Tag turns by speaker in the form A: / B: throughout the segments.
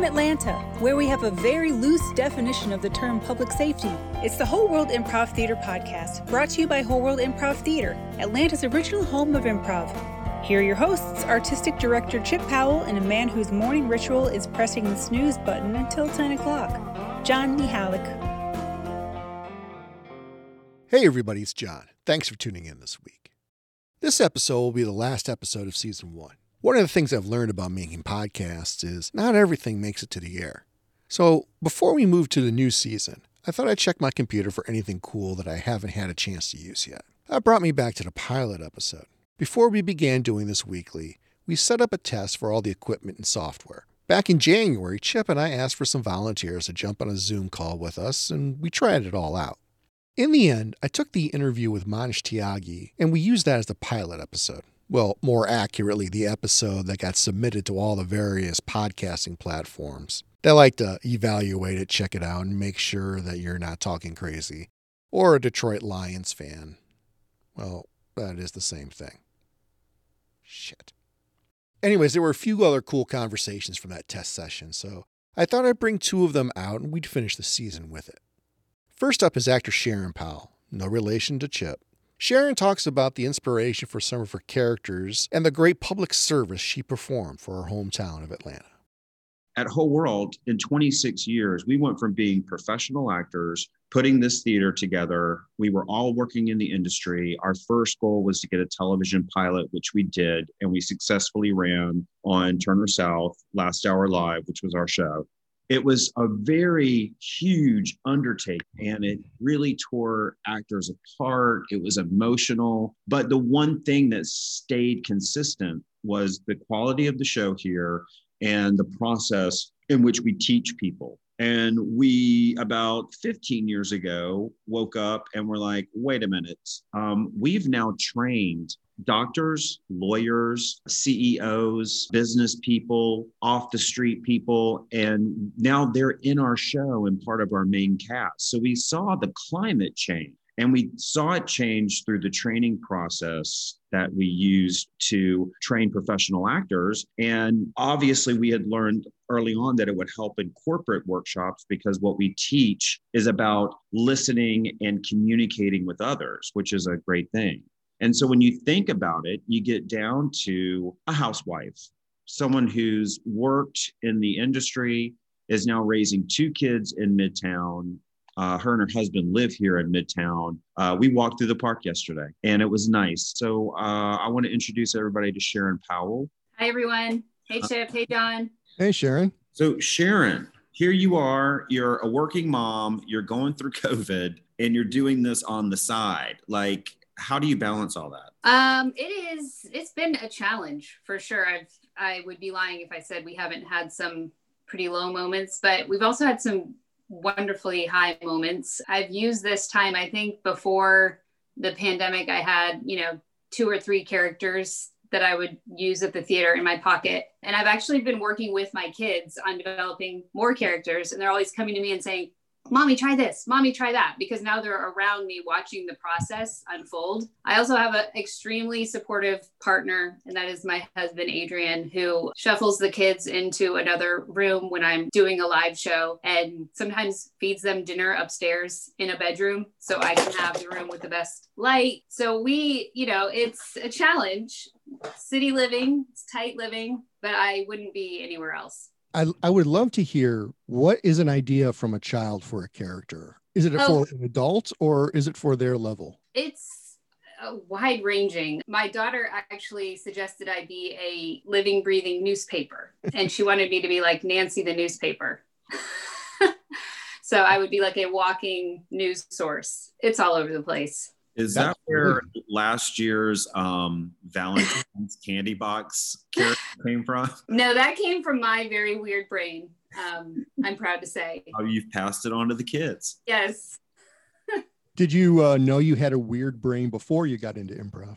A: from Atlanta, where we have a very loose definition of the term public safety. It's the Whole World Improv Theater podcast, brought to you by Whole World Improv Theater, Atlanta's original home of improv. Here are your hosts, artistic director Chip Powell and a man whose morning ritual is pressing the snooze button until 10 o'clock, John Mihalik.
B: Hey, everybody, it's John. Thanks for tuning in this week. This episode will be the last episode of season one. One of the things I've learned about making podcasts is not everything makes it to the air. So before we move to the new season, I thought I'd check my computer for anything cool that I haven't had a chance to use yet. That brought me back to the pilot episode. Before we began doing this weekly, we set up a test for all the equipment and software. Back in January, Chip and I asked for some volunteers to jump on a Zoom call with us, and we tried it all out. In the end, I took the interview with Manish Tyagi, and we used that as the pilot episode well, more accurately, the episode that got submitted to all the various podcasting platforms. They like to evaluate it, check it out, and make sure that you're not talking crazy. Or a Detroit Lions fan. Well, that is the same thing. Shit. Anyways, there were a few other cool conversations from that test session, so I thought I'd bring two of them out and we'd finish the season with it. First up is actor Sharon Powell, no relation to Chip. Sharon talks about the inspiration for some of her characters and the great public service she performed for her hometown of Atlanta.
C: At Whole World, in 26 years, we went from being professional actors, putting this theater together. We were all working in the industry. Our first goal was to get a television pilot, which we did, and we successfully ran on Turner South, Last Hour Live, which was our show it was a very huge undertaking and it really tore actors apart. It was emotional. But the one thing that stayed consistent was the quality of the show here and the process in which we teach people. And we, about 15 years ago, woke up and were like, wait a minute, um, we've now trained doctors, lawyers, CEOs, business people, off the street people, and now they're in our show and part of our main cast. So we saw the climate change. And we saw it change through the training process that we used to train professional actors. And obviously, we had learned early on that it would help in corporate workshops because what we teach is about listening and communicating with others, which is a great thing. And so when you think about it, you get down to a housewife, someone who's worked in the industry, is now raising two kids in Midtown. Uh, her and her husband live here in Midtown. Uh, we walked through the park yesterday and it was nice. So uh, I want to introduce everybody to Sharon Powell.
D: Hi, everyone. Hey, Chip. Hey, John.
B: Hey, Sharon.
C: So, Sharon, here you are. You're a working mom. You're going through COVID and you're doing this on the side. Like, how do you balance all that?
D: Um, it is. It's been a challenge for sure. I've. I would be lying if I said we haven't had some pretty low moments, but we've also had some wonderfully high moments. I've used this time. I think before the pandemic, I had you know two or three characters that I would use at the theater in my pocket. And I've actually been working with my kids on developing more characters. And they're always coming to me and saying, mommy try this. Mommy try that. Because now they're around me watching the process unfold. I also have an extremely supportive partner and that is my husband adrian who shuffles the kids into another room when i'm doing a live show and sometimes feeds them dinner upstairs in a bedroom so i can have the room with the best light. So we you know it's a challenge. City living it's tight living but i wouldn't be anywhere else
B: I, I would love to hear what is an idea from a child for a character. Is it oh, for an adult or is it for their level?
D: It's uh, wide ranging. My daughter actually suggested I be a living, breathing newspaper, and she wanted me to be like Nancy the newspaper. so I would be like a walking news source. It's all over the place.
C: Is that where last year's um, Valentine's candy box character came from?
D: No, that came from my very weird brain. Um, I'm proud to say.
C: Oh, you've passed it on to the kids.
D: Yes.
B: Did you uh, know you had a weird brain before you got into improv?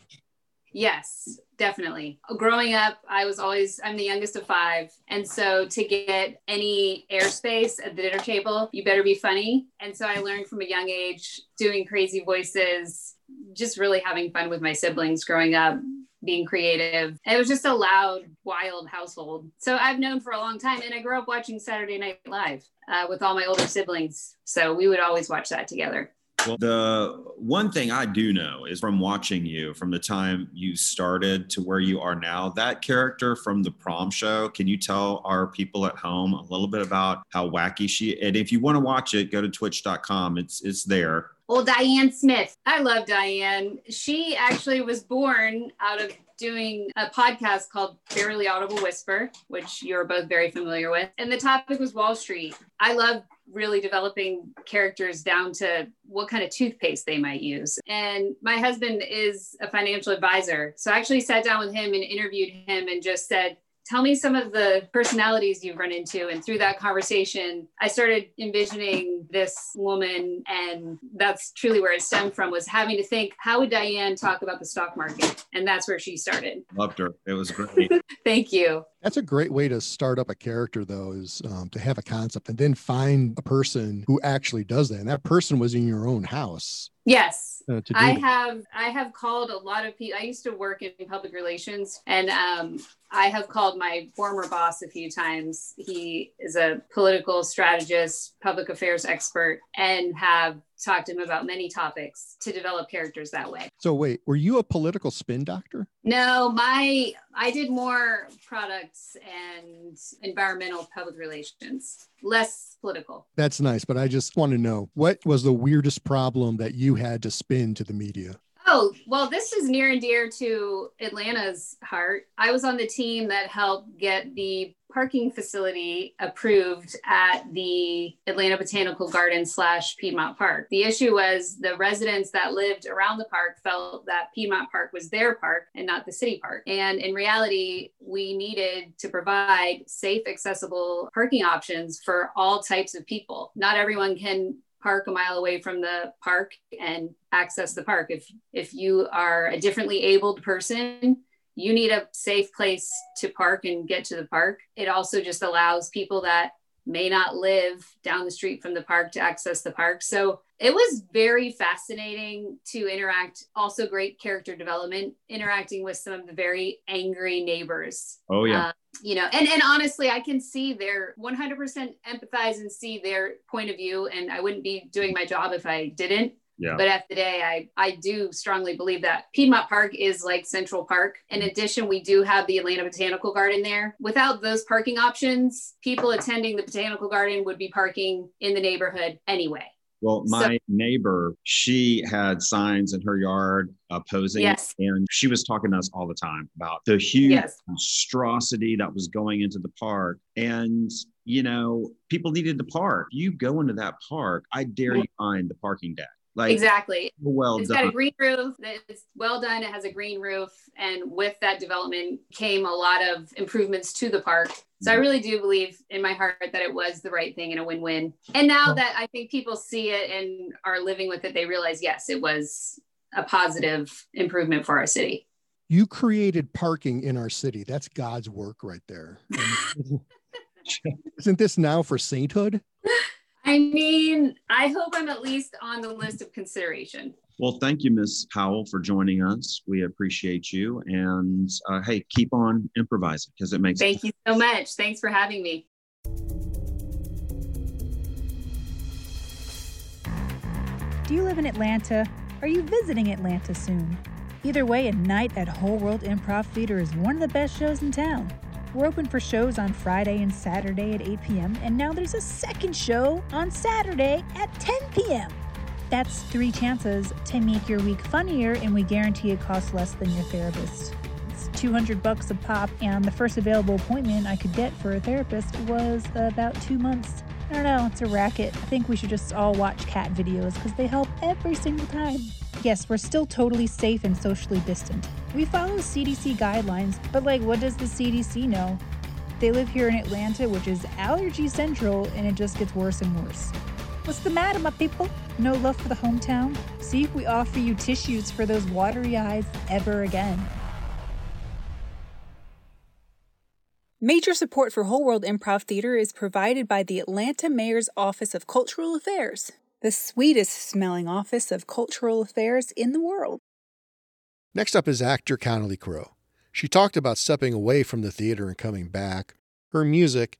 D: Yes, definitely. Growing up, I was always, I'm the youngest of five. And so to get any airspace at the dinner table, you better be funny. And so I learned from a young age doing crazy voices, just really having fun with my siblings growing up. being creative. It was just a loud, wild household. So I've known for a long time. And I grew up watching Saturday Night Live uh, with all my older siblings. So we would always watch that together.
C: Well, the one thing I do know is from watching you from the time you started to where you are now, that character from the prom show, can you tell our people at home a little bit about how wacky she and if you want to watch it, go to twitch.com. It's it's there.
D: Well, Diane Smith. I love Diane. She actually was born out of doing a podcast called Barely Audible Whisper, which you're both very familiar with. And the topic was Wall Street. I love really developing characters down to what kind of toothpaste they might use. And my husband is a financial advisor. So I actually sat down with him and interviewed him and just said, tell me some of the personalities you've run into and through that conversation i started envisioning this woman and that's truly where it stemmed from was having to think how would diane talk about the stock market? And that's where she started.
C: Loved her. It was great.
D: Thank you
E: that's a great way to start up a character though is um, to have a concept and then find a person who actually does that and that person was in your own house
D: Yes. Uh, I have I have called a lot of people. I used to work in public relations, and um, I have called my former boss a few times. He is a political strategist, public affairs expert, and have talked to him about many topics to develop characters that way.
E: So wait, were you a political spin doctor?
D: No, my I did more products and environmental public relations, less political.
E: That's nice, but I just want to know what was the weirdest problem that you had to spin to the media?
D: Oh, well, this is near and dear to Atlanta's heart. I was on the team that helped get the parking facility approved at the Atlanta Botanical Garden slash Piedmont Park. The issue was the residents that lived around the park felt that Piedmont Park was their park and not the city park. And in reality, we needed to provide safe, accessible parking options for all types of people. Not everyone can park a mile away from the park and access the park. If if you are a differently abled person, you need a safe place to park and get to the park. It also just allows people that may not live down the street from the park to access the park. So it was very fascinating to interact, also great character development, interacting with some of the very angry neighbors.
C: Oh, yeah. Uh,
D: you know, and, and honestly, I can see their 100% empathize and see their point of view. And I wouldn't be doing my job if I didn't.
C: Yeah.
D: But at the day, I, I do strongly believe that Piedmont Park is like Central Park. In mm-hmm. addition, we do have the Atlanta Botanical Garden there. Without those parking options, people attending the Botanical Garden would be parking in the neighborhood anyway.
C: Well, my so, neighbor, she had signs in her yard opposing,
D: yes.
C: and she was talking to us all the time about the huge yes. monstrosity that was going into the park. And you know, people needed to park. You go into that park, I dare you find the parking deck.
D: Like exactly.
C: Well
D: it's
C: done.
D: got a green roof. It's well done. It has a green roof. And with that development came a lot of improvements to the park. So I mm-hmm. really do believe in my heart that it was the right thing and a win-win. And now that I think people see it and are living with it, they realize, yes, it was a positive improvement for our city.
E: You created parking in our city. That's God's work right there. Isn't this now for sainthood?
D: I mean, I hope I'm at least on the list of consideration.
C: Well, thank you, Ms. Howell, for joining us. We appreciate you. And uh, hey, keep on improvising because it makes
D: Thank you so much. Thanks for having me.
A: Do you live in Atlanta? Are you visiting Atlanta soon? Either way, a night at Whole World Improv Theater is one of the best shows in town. We're open for shows on Friday and Saturday at 8 p.m., and now there's a second show on Saturday at 10 p.m. That's three chances to make your week funnier, and we guarantee it costs less than your therapist. It's 200 bucks a pop, and the first available appointment I could get for a therapist was about two months. I don't know, it's a racket. I think we should just all watch cat videos because they help every single time. Yes, we're still totally safe and socially distant. We follow CDC guidelines, but like, what does the CDC know? They live here in Atlanta, which is allergy central, and it just gets worse and worse. What's the matter, my people? No love for the hometown? See if we offer you tissues for those watery eyes ever again. Major support for Whole World Improv Theater is provided by the Atlanta Mayor's Office of Cultural Affairs, the sweetest smelling office of cultural affairs in the world.
E: Next up is actor Connolly Crowe. She talked about stepping away from the theater and coming back, her music,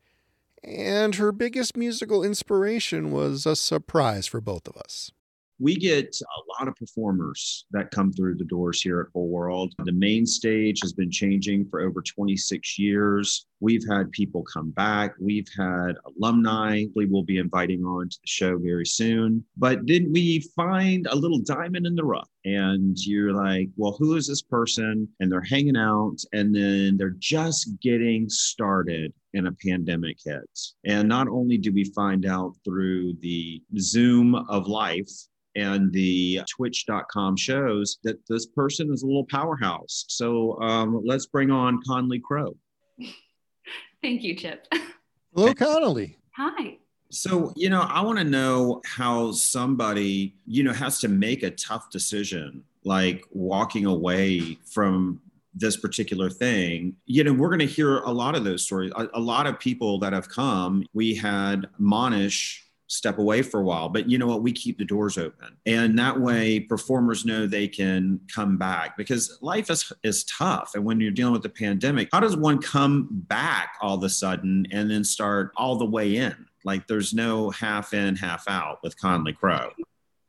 E: and her biggest musical inspiration was a surprise for both of us
C: we get a lot of performers that come through the doors here at Whole World. The main stage has been changing for over 26 years. We've had people come back. We've had alumni we will be inviting on to the show very soon. But then we find a little diamond in the rough. And you're like, well, who is this person? And they're hanging out and then they're just getting started and a pandemic hits. And not only do we find out through the Zoom of life and the twitch.com shows that this person is a little powerhouse. So um, let's bring on Conley Crow.
F: Thank you, Chip.
E: Hello, Connolly.
F: Hi.
C: So, you know, I want to know how somebody, you know, has to make a tough decision, like walking away from this particular thing. You know, we're going to hear a lot of those stories. A, a lot of people that have come. We had Monish step away for a while. But you know what? We keep the doors open. And that way performers know they can come back because life is, is tough. And when you're dealing with the pandemic, how does one come back all of a sudden and then start all the way in? Like there's no half in, half out with Conley Crow.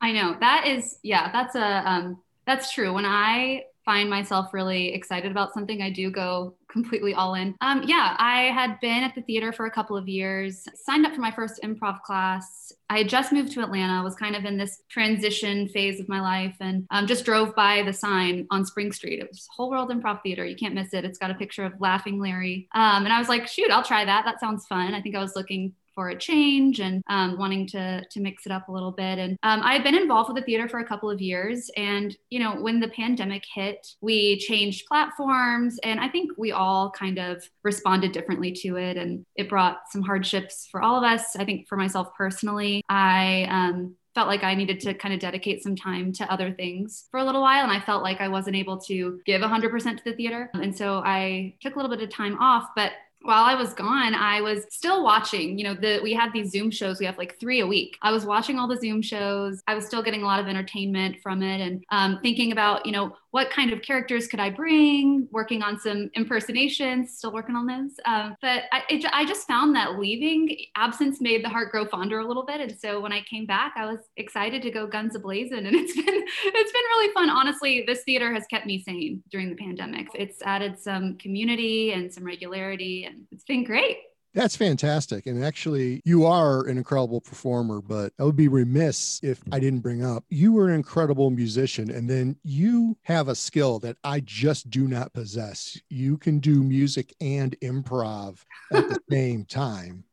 F: I know that is, yeah, that's a, um, that's true. When I find myself really excited about something, I do go completely all in. Um, yeah, I had been at the theater for a couple of years, signed up for my first improv class. I had just moved to Atlanta, was kind of in this transition phase of my life, and um, just drove by the sign on Spring Street. It was Whole World Improv Theater. You can't miss it. It's got a picture of Laughing Larry. Um, and I was like, shoot, I'll try that. That sounds fun. I think I was looking for a change and um, wanting to to mix it up a little bit. And um, I had been involved with the theater for a couple of years, and you know when the pandemic hit, we changed platforms, and I think we all kind of responded differently to it, and it brought some hardships for all of us. I think for myself personally, I um, felt like I needed to kind of dedicate some time to other things for a little while. And I felt like I wasn't able to give 100% to the theater. And so I took a little bit of time off. But while I was gone, I was still watching. You know, the we had these Zoom shows. We have like three a week. I was watching all the Zoom shows. I was still getting a lot of entertainment from it, and um, thinking about you know what kind of characters could I bring? Working on some impersonations, still working on those. Um, but I, it, I just found that leaving, absence made the heart grow fonder a little bit. And so when I came back, I was excited to go guns ablazing, and it's been it's been really fun. Honestly, this theater has kept me sane during the pandemic. It's added some community and some regularity, and it's been great.
E: That's fantastic. And actually, you are an incredible performer, but I would be remiss if I didn't bring up you were an incredible musician. And then you have a skill that I just do not possess. You can do music and improv at the same time.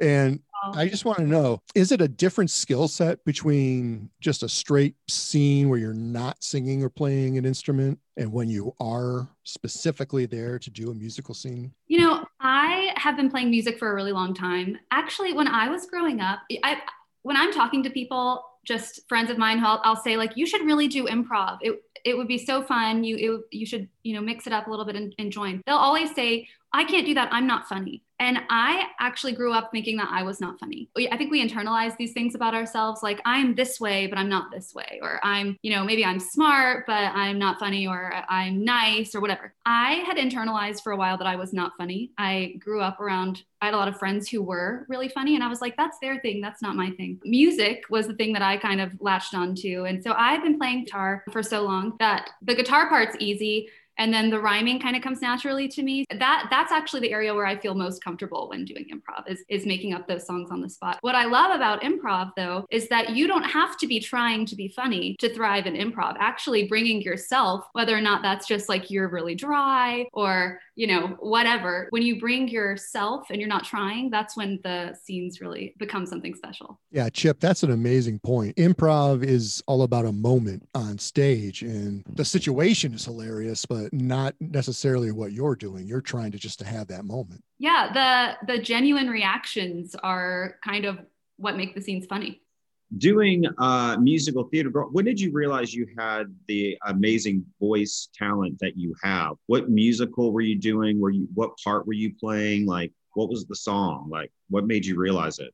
E: And I oh. just want to know is it a different skill set between just a straight scene where you're not singing or playing an instrument and when you are specifically there to do a musical scene?
F: You know, I have been playing music for a really long time. Actually, when I was growing up, I when I'm talking to people, just friends of mine, I'll, I'll say like, you should really do improv. It, it would be so fun. You, it, you should, you know, mix it up a little bit and, and join. They'll always say, I can't do that. I'm not funny. And I actually grew up thinking that I was not funny. I think we internalize these things about ourselves like I'm this way, but I'm not this way. Or I'm, you know, maybe I'm smart, but I'm not funny, or I'm nice, or whatever. I had internalized for a while that I was not funny. I grew up around, I had a lot of friends who were really funny. And I was like, that's their thing. That's not my thing. Music was the thing that I kind of latched onto. And so I've been playing guitar for so long that the guitar part's easy and then the rhyming kind of comes naturally to me. That that's actually the area where i feel most comfortable when doing improv is, is making up those songs on the spot. What i love about improv though is that you don't have to be trying to be funny to thrive in improv. Actually bringing yourself whether or not that's just like you're really dry or you know whatever when you bring yourself and you're not trying that's when the scenes really become something special.
E: Yeah chip that's an amazing point. Improv is all about a moment on stage and the situation is hilarious but not necessarily what you're doing. You're trying to just to have that moment.
F: Yeah, the the genuine reactions are kind of what make the scenes funny.
C: Doing uh, musical theater, when did you realize you had the amazing voice talent that you have? What musical were you doing? Were you what part were you playing? Like, what was the song? Like, what made you realize it?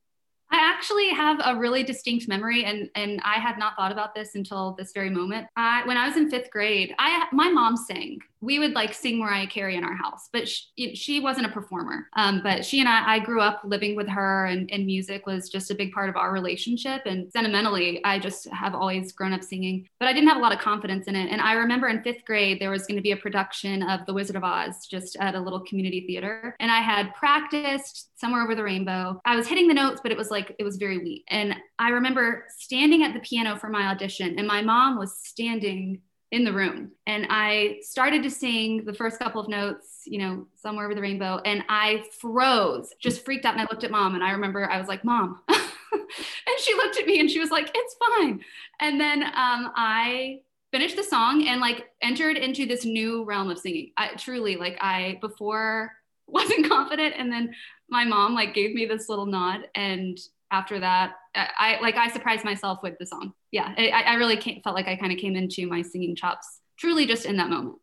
F: Actually have a really distinct memory, and and I had not thought about this until this very moment. I, when I was in fifth grade, I my mom sang we would like sing Mariah Carey in our house, but she, she wasn't a performer. Um, but she and I, I grew up living with her, and, and music was just a big part of our relationship. And sentimentally, I just have always grown up singing, but I didn't have a lot of confidence in it. And I remember in fifth grade, there was going to be a production of The Wizard of Oz just at a little community theater. And I had practiced somewhere over the rainbow. I was hitting the notes, but it was like, it was very weak. And I remember standing at the piano for my audition, and my mom was standing in the room. And I started to sing the first couple of notes, you know, somewhere over the rainbow, and I froze, just freaked out. And I looked at mom, and I remember I was like, Mom. and she looked at me and she was like, It's fine. And then um, I finished the song and like entered into this new realm of singing. I truly, like, I before wasn't confident. And then my mom like gave me this little nod and after that I, like I surprised myself with the song. Yeah, I, I really came, felt like I kind of came into my singing chops truly just in that moment.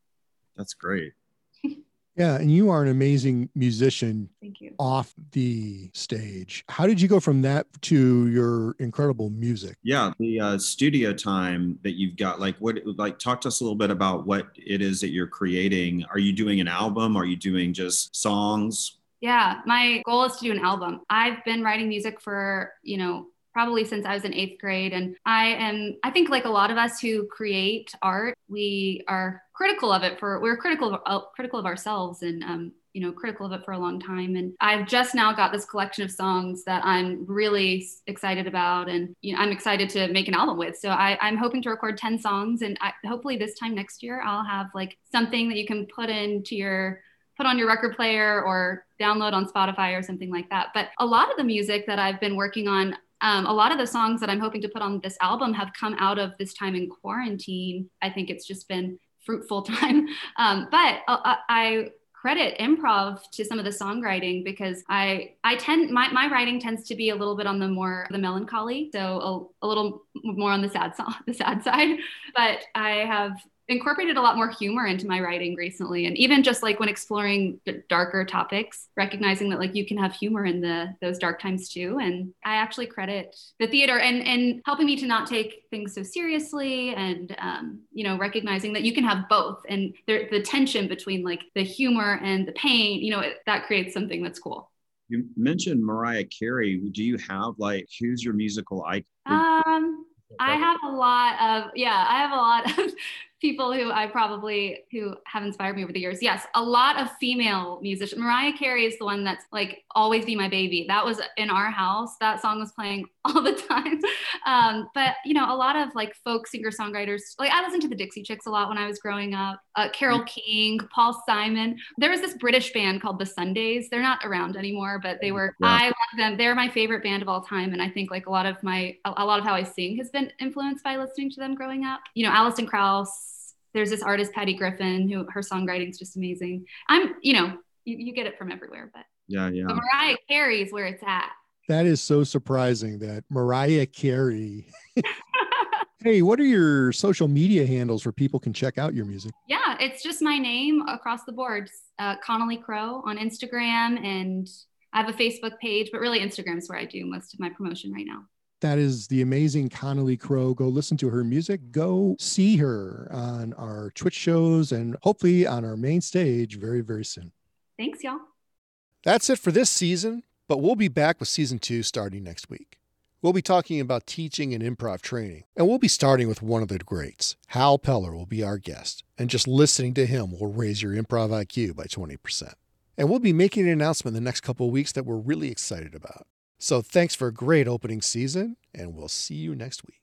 C: That's great.
E: yeah, and you are an amazing musician.
F: Thank you.
E: Off the stage, how did you go from that to your incredible music?
C: Yeah, the uh, studio time that you've got. Like, what? Like, talk to us a little bit about what it is that you're creating. Are you doing an album? Are you doing just songs?
F: Yeah, my goal is to do an album. I've been writing music for, you know, probably since I was in eighth grade. And I am, I think, like a lot of us who create art, we are critical of it for, we're critical of, uh, critical of ourselves and, um, you know, critical of it for a long time. And I've just now got this collection of songs that I'm really excited about. And, you know, I'm excited to make an album with. So I, I'm hoping to record 10 songs. And I, hopefully this time next year, I'll have like something that you can put into your put on your record player or download on Spotify or something like that. But a lot of the music that I've been working on, um, a lot of the songs that I'm hoping to put on this album have come out of this time in quarantine. I think it's just been fruitful time. Um, but uh, I credit improv to some of the songwriting because I I tend my, my writing tends to be a little bit on the more the melancholy, so a, a little more on the sad song, the sad side. But I have incorporated a lot more humor into my writing recently. And even just like when exploring darker topics recognizing that like you can have humor in the those dark times too. And i actually credit the theater and and helping me to not take things so seriously and um, you know recognizing that you can have both. And the, the tension between like the humor and the pain you know it, that creates something that's cool.
C: You mentioned mariah carey. Do you have like who's your musical icon
F: um I have a lot of yeah, I have a lot of people who I probably who have inspired me over the years. Yes, a lot of female musicians. Mariah Carey is the one that's like always be my baby. That was in our house. That song was playing all the time. Um, but you know, a lot of like folk singer songwriters. Like I listened to the Dixie Chicks a lot when I was growing up. Uh, Carole King, Paul Simon. There was this British band called the Sundays. They're not around anymore, but they were. Yeah. I love them. They're my favorite band of all time, and I think like a lot of my a, a lot of how I sing has been influenced by listening to them growing up. You know, Alison Krauss there's this artist Patty Griffin who her songwriting's just amazing. I'm, you know, you, you get it from everywhere, but
C: yeah, yeah.
F: But Mariah Carey is where it's at.
E: That is so surprising that Mariah Carey. hey, what are your social media handles where people can check out your music?
F: Yeah, it's just my name across the board. Uh, Connolly Crow on Instagram, and I have a Facebook page, but really Instagram is where I do most of my promotion right now.
E: That is the amazing Connolly Crow. Go listen to her music. Go see her on our Twitch shows and hopefully on our main stage very, very soon.
F: Thanks, y'all.
E: That's it for this season, but we'll be back with season two starting next week. We'll be talking about teaching and improv training, and we'll be starting with one of the greats. Hal Peller will be our guest, and just listening to him will raise your improv IQ by 20%. And we'll be making an announcement in the next couple of weeks that we're really excited about. So thanks for a great opening season, and we'll see you next week.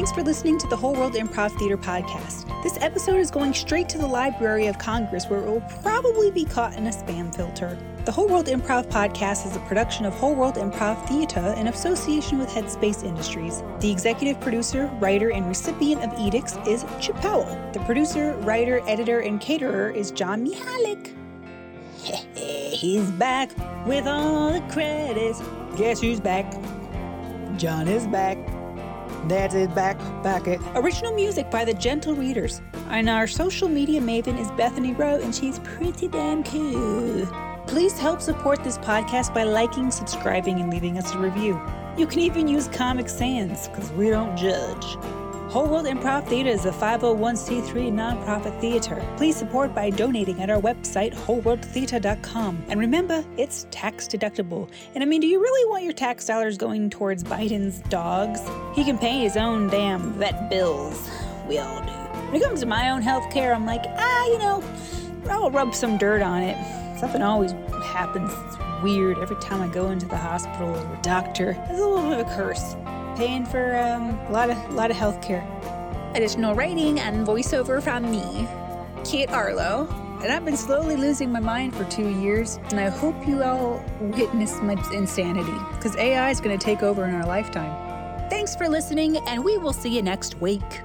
A: Thanks for listening to the Whole World Improv Theater podcast. This episode is going straight to the Library of Congress, where it will probably be caught in a spam filter. The Whole World Improv podcast is a production of Whole World Improv Theater in association with Headspace Industries. The executive producer, writer, and recipient of edicts is Chip Powell. The producer, writer, editor, and caterer is John Mihalik. He's back with all the credits. Guess who's back? John is back. That's it, back, back it. Original music by the Gentle Readers. And our social media maven is Bethany Rowe, and she's pretty damn cool. Please help support this podcast by liking, subscribing, and leaving us a review. You can even use Comic Sans, because we don't judge. Whole World Improv Theater is a 501c3 nonprofit theater. Please support by donating at our website, wholeworldtheater.com. And remember, it's tax deductible. And I mean, do you really want your tax dollars going towards Biden's dogs? He can pay his own damn vet bills. We all do. When it comes to my own health care, I'm like, ah, you know, I'll rub some dirt on it. Something always happens. It's weird every time I go into the hospital or doctor. It's a little bit of a curse paying for um, a lot of a lot of healthcare. Additional writing and voiceover from me, Kate Arlo. And I've been slowly losing my mind for two years, and I hope you all witness my insanity, because AI is going to take over in our lifetime. Thanks for listening, and we will see you next week.